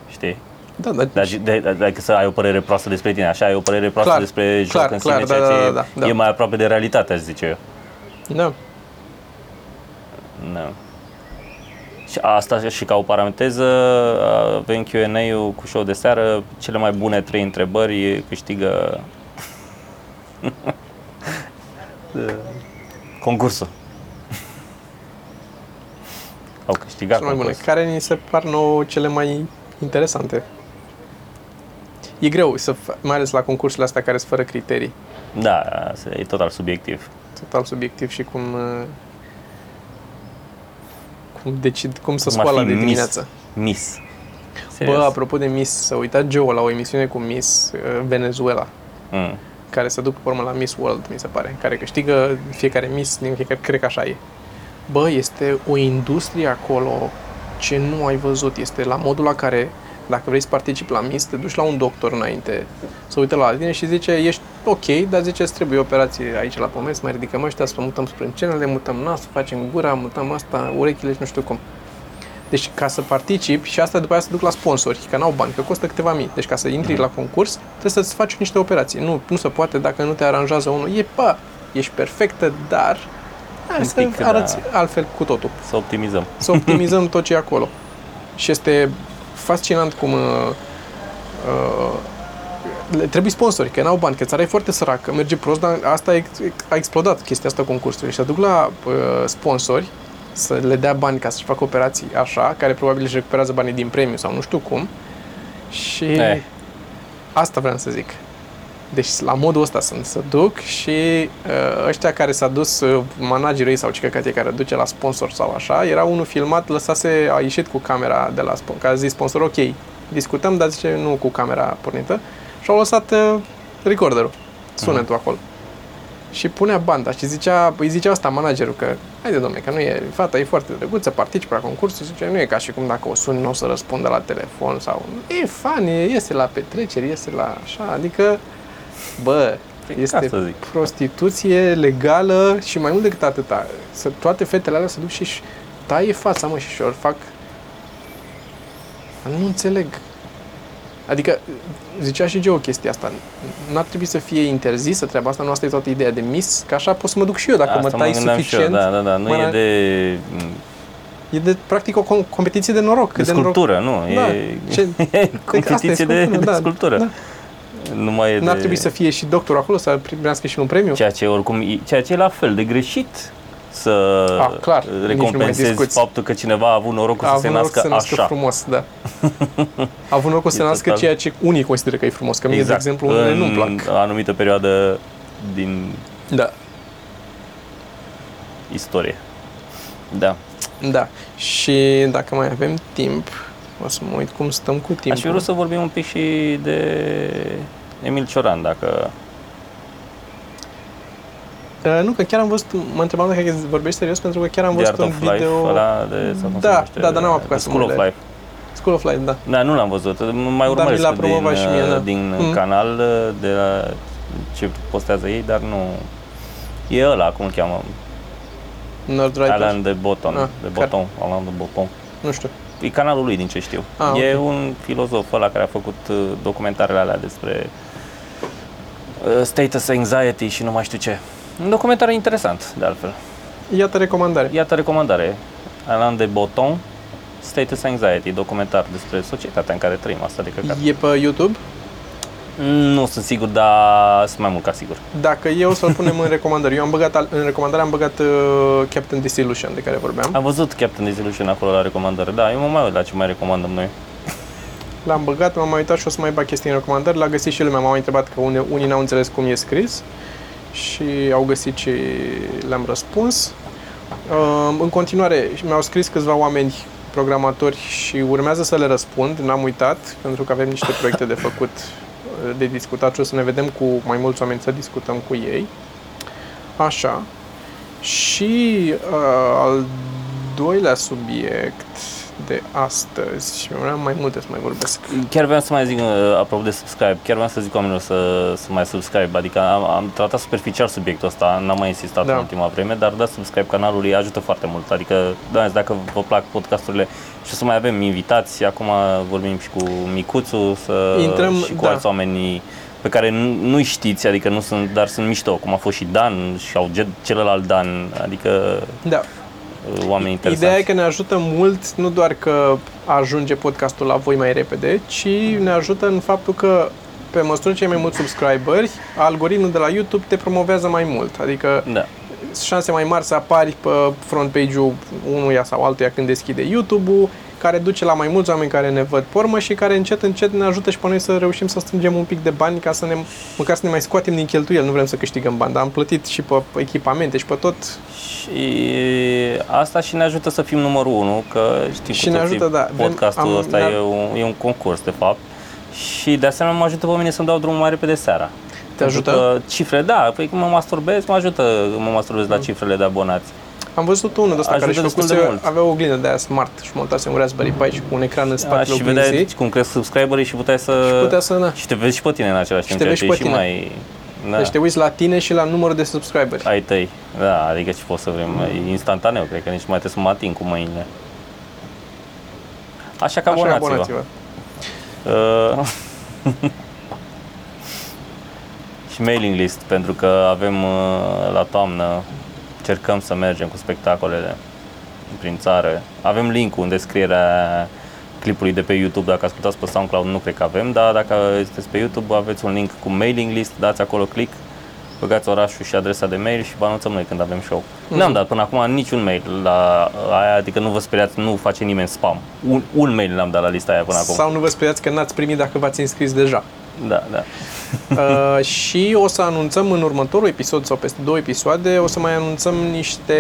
Știi? Da, da, Dar de, de, dacă să ai o părere proastă despre tine, așa ai o părere proastă Clar, despre joc clar, în clar, sine, da, ceea da, ce da, da, e da. mai aproape de realitate, aș zice eu. da. Da. Și asta și ca o paranteză, avem Q&A-ul cu show de seară, cele mai bune trei întrebări câștigă *laughs* concursul. Au câștigat Cele mai bune. concursul. Care ni se par nouă cele mai interesante. E greu, să, fa- mai ales la concursurile astea care sunt fără criterii. Da, asta e total subiectiv. Total subiectiv și cum... uh, Cum decid, cum să Cum ar scoală fi de dimineață. Miss. Bă, apropo de Miss, să uitat Joe la o emisiune cu Miss uh, Venezuela. Mm. care se duc pe urmă la Miss World, mi se pare, care câștigă fiecare Miss din fiecare, cred că așa e. Bă, este o industrie acolo ce nu ai văzut, este la modul la care Dacă vrei să participi la MIS, te duci la un doctor înainte să uite la tine și zice, ești ok, dar zice, îți trebuie operație aici la pomes, mai ridicăm ăștia, să mutăm sprâncenele, mutăm nasul, facem gura, mutăm asta, urechile și nu știu cum. Deci ca să participi și asta după aia să duc la sponsori, că n-au bani, că costă câteva mii. Deci ca să intri la concurs, trebuie să-ți faci niște operații. Nu, nu se poate dacă nu te aranjează unul. E, bă, ești perfectă, dar hai Un să pic, da. arăți altfel cu totul. Să optimizăm. Să optimizăm tot ce e acolo. Și este fascinant cum uh, uh, le trebuie sponsori, că n-au bani, că țara e foarte săracă, merge prost, dar asta a, ex- a explodat chestia asta concursului și să duc la uh, sponsori să le dea bani ca să-și facă operații așa, care probabil își recuperează banii din premiu sau nu știu cum. Și Eh. asta vreau să zic. Deci la modul ăsta sunt să duc și uh, ăștia care s-a dus, uh, managerul ei sau ce căcat e care duce la sponsor sau așa, era unul filmat, lăsase, a ieșit cu camera de la sponsor, că a zis sponsor, ok, discutăm, dar zice nu cu camera pornită. Și au lăsat uh, recorderul, sunetul acolo. Și punea banda și zicea, îi zicea asta managerul că haide domne, că nu e, fata e foarte drăguță, participă la concurs, zice, nu e ca și cum dacă o suni nu o să răspundă la telefon sau e fan, e, iese la petreceri, iese la așa, adică bă, Păi, ca este să zic. prostituție legală și mai mult decât atâta. Să, toate fetele alea se duc și își taie fața, mă, și și fac... Nu înțeleg. Adică, zicea și Geo chestia asta, n-ar trebui să fie interzisă treaba asta, nu asta e toată ideea de mis, că așa pot să mă duc și eu dacă Asta mă tai gândeam și suficient. eu, da, da, da. Nu mă- e de, E de, practic, o com- competiție de noroc. de cât de noroc. sculptură, nu. Da, E, ce- *laughs* e competiție de, sculptură, de da, sculptură. da. Nu mai e N-ar de... trebui să fie și doctorul acolo să primească și un premiu? Ceea ce oricum, e- ceea ce e la fel de greșit să Ah, clar, nici nu mai recompensezi discuți. faptul că cineva a avut norocul A să avut se noroc nască să se nască așa. frumos, da. *laughs* A avut noroc să se E nască total- ceea ce unii consideră că e frumos. Că mie, de exemplu, unele în nu-mi plac. o anumită perioadă din Da, istorie. Da. da. Și dacă mai avem timp, o să mă uit cum stăm cu timpul. Aș fi vrut să vorbim un pic și de Emil Cioran, dacă... Uh, nu, că chiar am văzut, mă întrebam dacă vorbești serios, pentru că chiar am The văzut Art un of Life, video... ăla de, sau cum se Da, numește, da, dar n-am de- apucat de să School mă of le- Life. School of Life, da. Da, nu l-am văzut. Mai mi urmăresc l-a din, promovat și mie, da. din Mm. canal de la ce postează ei, dar nu... E ăla, cum îl cheamă? Nerdwriter. Alan de Botton. Ah, de care- Botton. Alan de Botton. Nu știu. E canalul lui, din ce știu. Ah, e ok. un filozof ăla care a făcut uh, documentarele alea despre uh, status anxiety și nu mai știu ce. Un documentar interesant, de altfel. Iată recomandare. Iată recomandare. Alain de Botton, Status Anxiety, documentar despre societatea în care trăim asta de căcat. E pe YouTube. Nu sunt sigur, dar sunt mai mult ca sigur. Dacă eu să-l punem în *laughs* recomandări. Eu am băgat, al- în recomandare am băgat uh, Captain Disillusion, de care vorbeam. Am văzut Captain Disillusion acolo la recomandare. Da, eu mă mai uit la ce mai recomandăm noi. L-am băgat, m-am mai uitat și o să mai bag chestii în recomandări. L-a găsit și lumea, m-a mai întrebat că une, unii n-au înțeles cum e scris și au găsit și le-am răspuns. Uh, în continuare, mi-au scris câțiva oameni programatori și urmează să le răspund, n-am uitat, pentru că avem niște proiecte de făcut, uh, de discutat și o să ne vedem cu mai mulți oameni să discutăm cu ei. Așa. Și uh, al doilea subiect de astăzi, și vreau mai multe să mai vorbesc. Chiar vreau să mai zic, uh, apropo de subscribe, chiar vreau să zic oamenilor să, să mai subscribe, adică am, am tratat superficial subiectul ăsta, n-am mai insistat Da. în ultima vreme, dar dați subscribe canalului, ajută foarte mult, adică da, dacă vă plac podcasturile și o să mai avem invitați, acum vorbim și cu Micuțu să, Intrăm, și cu da. alți oameni pe care nu, nu știți, adică nu sunt, dar sunt mișto, cum a fost și Dan și au celălalt Dan, adică Da, uh, oameni interesanți. Ideea e că ne ajută mult, nu doar că ajunge podcastul la voi mai repede, ci ne ajută în faptul că pe măsură ce ai mai mulți subscriberi, algoritmul de la YouTube te promovează mai mult. Adică Da. șanse mai mari să apari pe front page-ul unuia sau altuia când deschide YouTube-ul, care duce la mai mulți oameni care ne văd pormă și care încet, încet ne ajută și pe noi să reușim să strângem un pic de bani ca să ne, măcar să ne mai scoatem din cheltuieli. Nu vrem să câștigăm bani, dar am plătit și pe echipamente și pe tot. Și asta și ne ajută să fim numărul unu, că știm Și cu ne toții, ajută, da. Vrem- podcastul am- ăsta ne-ar- e un, e un concurs, de fapt. Și de asemenea mă ajută pe mine să-mi dau drumul mai repede seara. Te Pentru ajută? Că cifre, da, păi când mă masturbez, mă ajută, mă masturbez Mm. la cifrele de abonați. Am văzut unul de ăsta care Ajută și destul de făcuse, mult. avea o oglindă de aia smart și montase un Raspberry Pi și cu un ecran în A, spatele și vedeai oglinzii. cum cresc subscriberii și puteai să... putea să, na. Și te vezi și pe tine în același timp, te ceea vezi ce și e pe și tine. mai... Da. Deci te uiți la tine și la numărul de subscriberi. ai tăi. Da, adică ce poți să vrem, e instantaneu, cred că nici nu mai trebuie să mă ating cu mâinile. Așa că Așa, abonați-vă. abonați-vă. Uh, *laughs* și mailing list, pentru că avem uh, la toamnă, cercăm să mergem cu spectacolele prin țară. Avem link-ul în descrierea clipului de pe YouTube, dacă ascultați pe SoundCloud nu cred că avem, dar dacă sunteți pe YouTube aveți un link cu mailing list, dați acolo click, băgați orașul și adresa de mail și vă anunțăm noi când avem show. Mhm. N-am dat până acum niciun mail la aia, adică nu vă speriați, nu face nimeni spam. Un, un mail n-am dat la lista aia până acum. Sau nu vă speriați că n-ați primit dacă v-ați înscris deja. Da, da. *laughs* uh, și o să anunțăm în următorul episod sau peste două episoade, o să mai anunțăm niște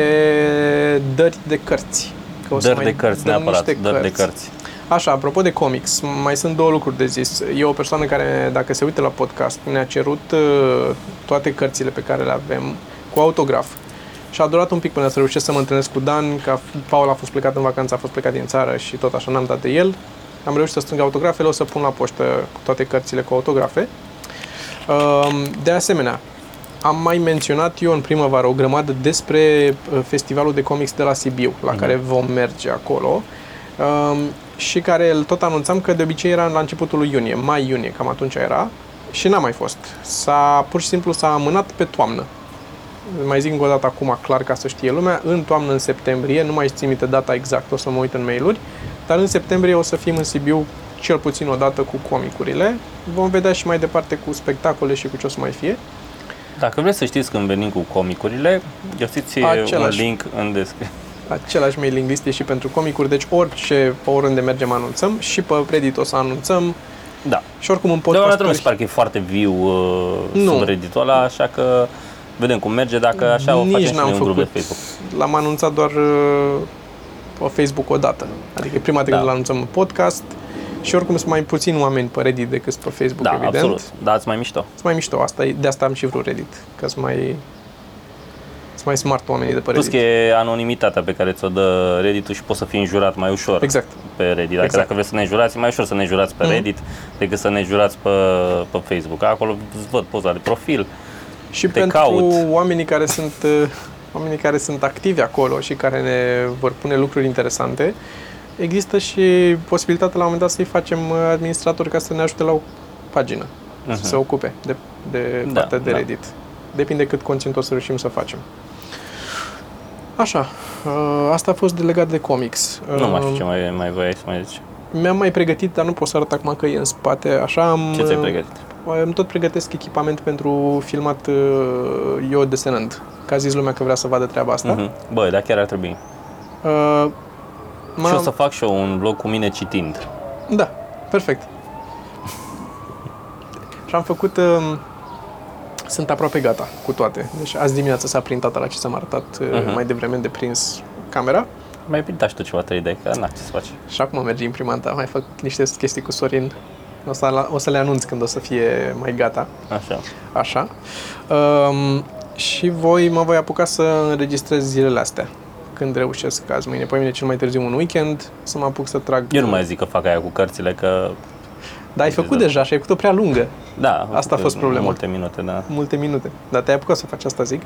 dări de cărți. Că o să Dări mai de cărți, dăm neapărat, niște dări de cărți. Așa, apropo de comics, mai sunt două lucruri de zis. E o persoană care, dacă se uită la podcast, ne-a cerut uh, toate cărțile pe care le avem cu autograf. Și a durat un pic până să reușesc să mă întâlnesc cu Dan, că Paul a fost plecat în vacanță, a fost plecat din țară și tot așa n-am dat de el. Am reușit să strâng autografele, o să pun la poștă toate cărțile cu autografe. Um, De asemenea, am mai menționat eu în primăvară o grămadă despre uh, festivalul de comics de la Sibiu, la Mhm. care vom merge acolo. Um, și care îl tot anunțam că de obicei era la începutul lui iunie, mai-iunie, cam atunci era. Și n-a mai fost. S-a, pur și simplu s-a amânat pe toamnă. Mai zic încă o dată acum, clar, ca să știe lumea, în toamnă, în septembrie, nu mai țin minte data exact, o să mă uit în mail-uri, dar în septembrie o să fim în Sibiu cel puțin o dată cu comicurile. Vom vedea și mai departe cu spectacole și cu ce o să mai fie. Dacă vreți să știți când venim cu comicurile, găsiți Același. un link în descriere. *laughs* Același mailing list e și pentru comicuri, deci orice, pe oriunde mergem anunțăm și pe Reddit o să anunțăm Da. și oricum în Deocamdată nu mi podcast se pare că e foarte viu uh, Nu. subredditul ăla, așa că vedem cum merge, dacă așa o Nici facem și n-am noi un grup de făcut. Facebook. L-am anunțat doar uh, pe Facebook o dată. Adică prima dată Da. când l-anunțăm în podcast și oricum sunt mai puțini oameni pe Reddit decât pe Facebook, Da, evident. absolut. Da, ați mai mișto. Sunt mai mișto, asta e, de asta am și vrut Reddit, că sunt mai, sunt mai smart oamenii de pe Plus Reddit. că e anonimitatea pe care ți-o dă Reddit-ul și poți să fii înjurat mai ușor Exact. pe Reddit. Dacă, Exact. dacă vreți să ne jurați, e mai ușor să ne jurați pe Mhm. Reddit decât să ne jurați pe, pe Facebook. Acolo îți văd poza de profil. Și Te pentru caut. oamenii care sunt uh, oamenii care sunt activi acolo și care ne vor pune lucruri interesante, există și posibilitatea la un moment dat să-i facem uh, administratori ca să ne ajute la o pagină, Mhm. să se ocupe de, de Da, partea de da. Reddit. Depinde cât conținut o să reușim să facem. Așa, uh, asta a fost de legat de comics. Nu mai știu Uh, ce mai, mai voiai să mai zici. Mi-am mai pregătit, dar nu pot să arăt acum că e în spate. Așa am... Ce ți-ai uh, pregătit? Îmi tot pregătesc echipament pentru filmat uh, eu desenând. Că a zis lumea că vrea să vadă treaba asta. Mhm. Bă, dar chiar ar trebui. Uh, Și m-am- o să fac și eu un vlog cu mine citind. Da, perfect. *laughs* și am făcut... Uh, sunt aproape gata cu toate. Deci azi dimineața s-a printat la ce ți-am arătat uh, Mhm. mai devreme de prins camera. Mai pinta și tu ceva 3D, că na, ce să faci? Și acum merge imprimanta. Mai fac niște chestii cu Sorin. O să, o să le anunț când o să fie mai gata. Așa. Așa. Um, și voi mă voi apuca să înregistrez zilele astea. Când reușesc azi, mâine, pe mine cel mai târziu un weekend, să mă apuc să trag... Eu nu mai zic că fac aia cu cărțile, că... Dar ai făcut deja și ai făcut-o prea lungă. Da, Asta a fost problema. Multe minute, da. Multe minute. Dar te-ai apucat să faci asta, zic.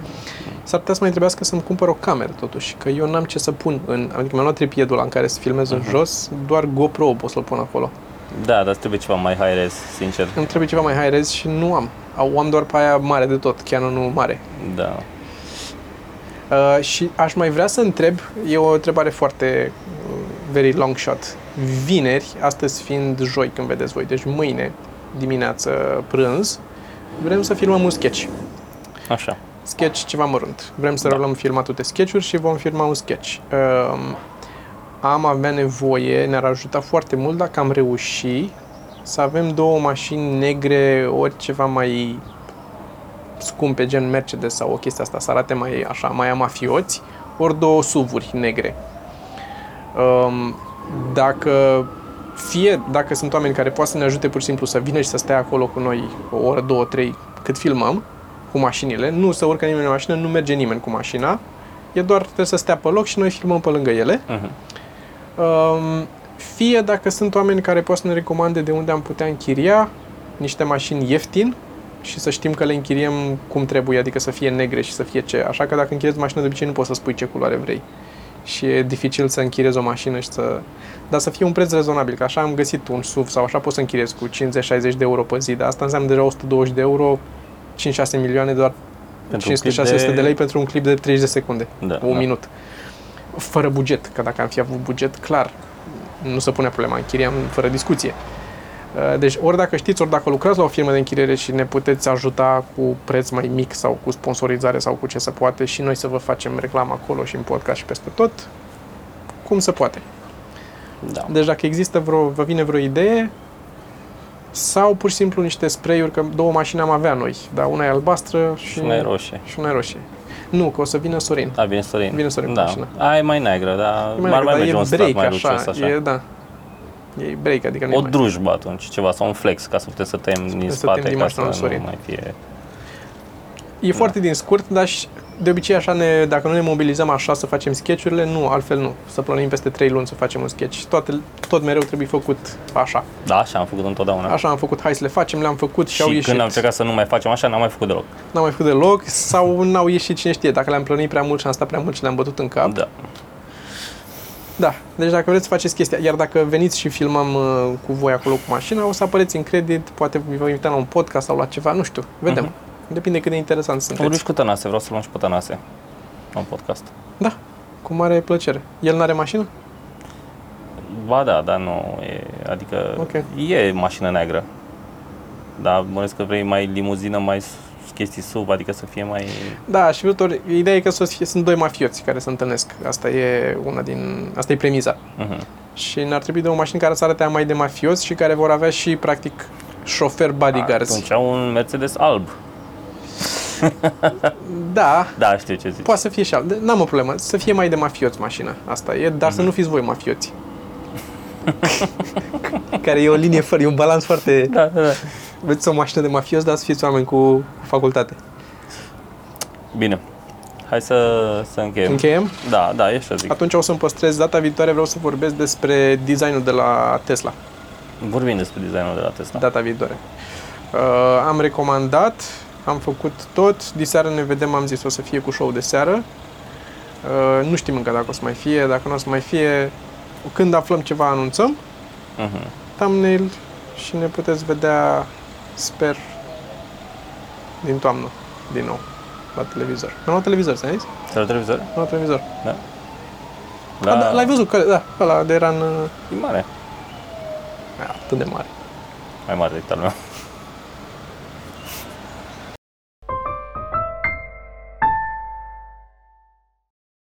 S-ar putea să mai trebuiască să-mi cumpăr o cameră, totuși. Că eu n-am ce să pun în... Adică mi-am luat tripiedul ăla în care să filmez în jos, doar GoPro pot să-l pun acolo. Da, dar îți trebuie ceva mai high-res, sincer. Îmi trebuie ceva mai high-res și nu am. Au- Am doar pe aia mare de tot, Canon mare. Da. Uh, și aș mai vrea să întreb, e o întrebare foarte uh, very long shot. Vineri, astăzi fiind joi când vedeți voi, deci mâine dimineață prânz, vrem să filmăm un sketch. Așa. Sketch ceva mărunt. Vrem să Da. rulăm filmatul de sketchuri și vom filma un sketch. Um, am avea nevoie, ne-ar ajuta foarte mult dacă am reușit să avem două mașini negre, ori ceva mai scumpe, gen Mercedes sau o chestie asta, să arate mai așa, mai amafioți, ori două suvuri negre. Um, dacă fie dacă sunt oameni care poate să ne ajute pur și simplu să vină și să stea acolo cu noi o oră, două, trei, cât filmăm, cu mașinile, nu să urcă nimeni în mașină, nu merge nimeni cu mașina e doar trebuie să stea pe loc și noi filmăm pe lângă ele. Mhm. Um, fie dacă sunt oameni care pot să ne recomande de unde am putea închiria niște mașini ieftin și să știm că le închiriem cum trebuie, adică să fie negre și să fie ce. Așa că dacă închiriezi mașină de obicei nu poți să spui ce culoare vrei. Și e dificil să închiriezi o mașină și să... Dar să fie un preț rezonabil, că așa am găsit un SUV sau așa poți să închiriezi cu 50-60 de euro pe zi, dar asta înseamnă deja 120 de euro, 5-6 milioane doar Pentru un 500-600 clip de... de lei pentru un clip de 30 de secunde, Da, un da. minut. Fără buget, că dacă am fi avut buget, clar, nu se pune problema, închiriam fără discuție. Uh, Deci ori dacă știți, ori dacă lucrați la o firmă de închiriere și ne puteți ajuta cu preț mai mic sau cu sponsorizare sau cu ce se poate și noi să vă facem reclamă acolo și în podcast și peste tot, cum se poate. Da. Deci dacă există vreo, vă vine vreo idee sau pur și simplu niște spray-uri, că două mașini am avea noi, dar una e albastră și, Și una e roșie. și una e roșie. Nu, că o să vină Sorin. Da, vine Sorin. Vine Sorin cu da. mașina. Aia e mai neagră, dar E mai mai, neagră, mai dar merge e un stat break mai așa, lucios așa. e, da. E break, adică nu O e mai... drujbă atunci, ceva, sau un flex, ca să puteți să tăiem din să spate, tăiem din ca mașina să lui nu Sorin. mai fie... E foarte din scurt, dar și de obicei așa ne, dacă nu ne mobilizăm așa să facem sketchurile, nu, altfel nu. Să plănim peste 3 luni să facem un sketch. Toate, tot mereu trebuie făcut așa. Da, așa am făcut întotdeauna. Așa am făcut, hai să le facem, le-am făcut și, și au când ieșit. am încercat să nu mai facem așa, n-am mai făcut deloc. N-am mai făcut deloc sau n-au ieșit cine știe. Dacă le-am plănit prea mult și am stat prea mult și le-am bătut în cap. Da. Da, deci dacă vreți să faceți chestia, iar dacă veniți și filmăm uh, cu voi acolo cu mașina, o să apareți în credit, poate vă invităm la un podcast sau la ceva, nu știu, vedem. Mhm. Depinde cât de interesant Am vorbit sunteți. și cu Tănase, vreau să luăm și pe Tănase la un podcast. Da, cu mare plăcere. El n-are mașină? Ba da, dar nu e, adică Ok. e mașină neagră. Dar mă că vrei mai limuzină, mai s- chestii sub, adică să fie mai... Da, și viitor, ideea e că să fie, sunt doi mafioți care se întâlnesc. Asta e una din, asta e premiza. Uh-huh. Și ne-ar trebui de o mașină care să arate mai de mafioți și care vor avea și, practic, șofer bodyguards. Atunci au un Mercedes alb. *laughs* Da, Da, știu ce zici. poate să fie și alt. N-am o problemă, să fie mai de mafioți mașina. Asta e, dar să nu fiți voi mafioți. *laughs* care e o linie fără, e un balans foarte... Da, da, da. Veți o mașină de mafioți, dar să fiți oameni cu facultate. Bine. Hai să, să încheiem. Încheiem? Da, da, e să zic. Atunci o să-mi păstrez. Data viitoare vreau să vorbesc despre designul de la Tesla. Vorbim despre designul de la Tesla. Data viitoare. Uh, am recomandat, am făcut tot. Diseară ne vedem, am zis, o să fie cu show de seară. Uh, nu știm încă dacă o să mai fie, dacă nu o să mai fie. Când aflăm ceva, anunțăm. Uh-huh. thumbnail și ne puteți vedea, sper, din toamnă, din nou, la televizor. Nu la televizor, ți-am zis? La televizor? Nu la televizor. Da. Da. Da, l-ai văzut, că, da, ăla de era în... E mare. A, atât de mare. Mai mare decât al meu.